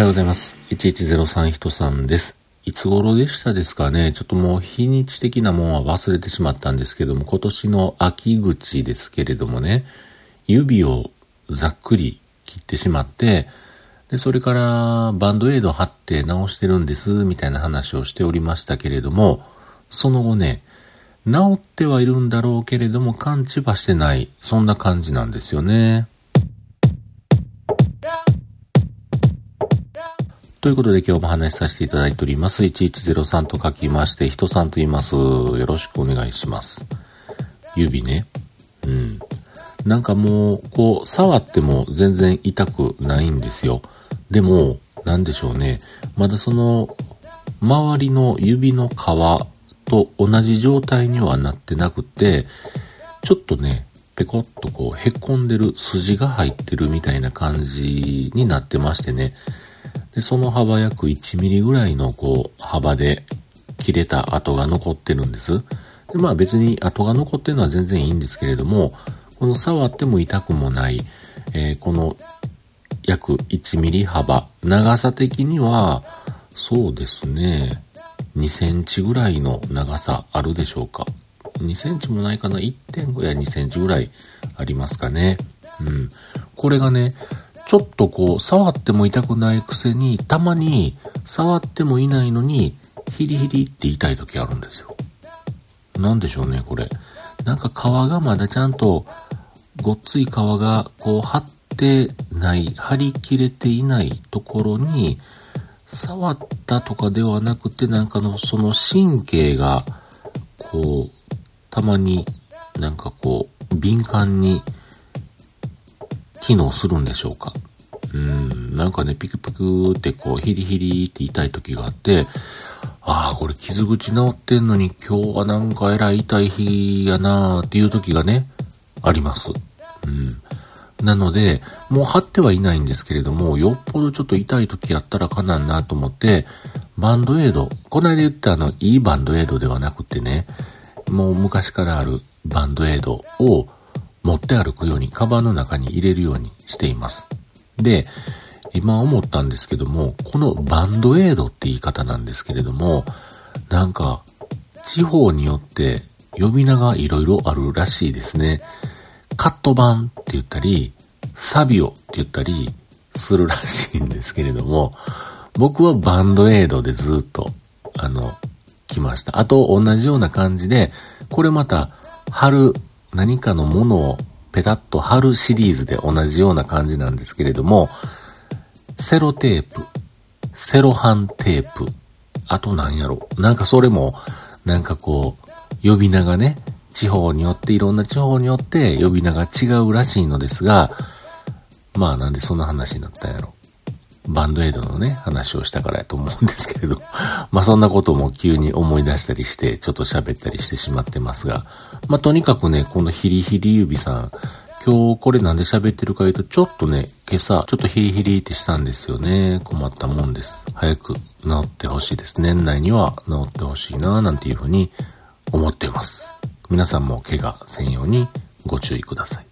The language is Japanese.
はようございます。1103人さんです。いつ頃でしたですかねちょっともう日にち的なもんは忘れてしまったんですけども、今年の秋口ですけれどもね、指をざっくり切ってしまって、で、それからバンドエイド貼って直してるんです、みたいな話をしておりましたけれども、その後ね、治ってはいるんだろうけれども完治はしてない、そんな感じなんですよね。ということで今日も話しさせていただいております。1103と書きまして、人さんと言います。よろしくお願いします。指ね。うん。なんかもう、こう、触っても全然痛くないんですよ。でも、なんでしょうね。まだその、周りの指の皮と同じ状態にはなってなくて、ちょっとね、ペコッとこう、へこんでる筋が入ってるみたいな感じになってましてね。で、その幅約1ミリぐらいのこう、幅で切れた跡が残ってるんです。で、まあ別に跡が残ってるのは全然いいんですけれども、この触っても痛くもない、えー、この約1ミリ幅、長さ的には、そうですね、2センチぐらいの長さあるでしょうか。2センチもないかな ?1.5 や2センチぐらいありますかね。うん。これがね、ちょっとこう、触っても痛くないくせに、たまに触ってもいないのに、ヒリヒリって痛い時あるんですよ。なんでしょうね、これ。なんか皮がまだちゃんと、ごっつい皮がこう張ってない、張り切れていないところに、触ったとかではなくて、なんかのその神経が、こう、たまになんかこう、敏感に機能するんでしょうか？うん、なんかね、ピクピクってこう、ヒリヒリって痛い時があって、ああ、これ傷口治ってんのに今日はなんかえらい痛い日やなーっていう時がね、あります。うん。なので、もう貼ってはいないんですけれども、よっぽどちょっと痛い時やったらかなんなと思って、バンドエイド、この間言ったあの、いいバンドエイドではなくてね、もう昔からあるバンドエイドを持って歩くように、カバンの中に入れるようにしています。で、今思ったんですけども、このバンドエイドって言い方なんですけれども、なんか、地方によって呼び名が色々あるらしいですね。カット版って言ったり、サビオって言ったりするらしいんですけれども、僕はバンドエイドでずっと、あの、来ました。あと同じような感じで、これまた、貼る何かのものをペタッと貼るシリーズで同じような感じなんですけれども、セロテープ、セロハンテープ、あと何やろ。なんかそれも、なんかこう、呼び名がね、地方によっていろんな地方によって呼び名が違うらしいのですが、まあなんでそんな話になったんやろ。バンドエイドのね、話をしたからやと思うんですけれど、まあそんなことも急に思い出したりして、ちょっと喋ったりしてしまってますが、まあとにかくね、このヒリヒリ指さん、今日これなんで喋ってるか言うと、ちょっとね、今朝、ちょっとヒリヒリってしたんですよね。困ったもんです。早く治ってほしいです。年内には治ってほしいな、なんていうふうに思っています。皆さんも怪我せんようにご注意ください。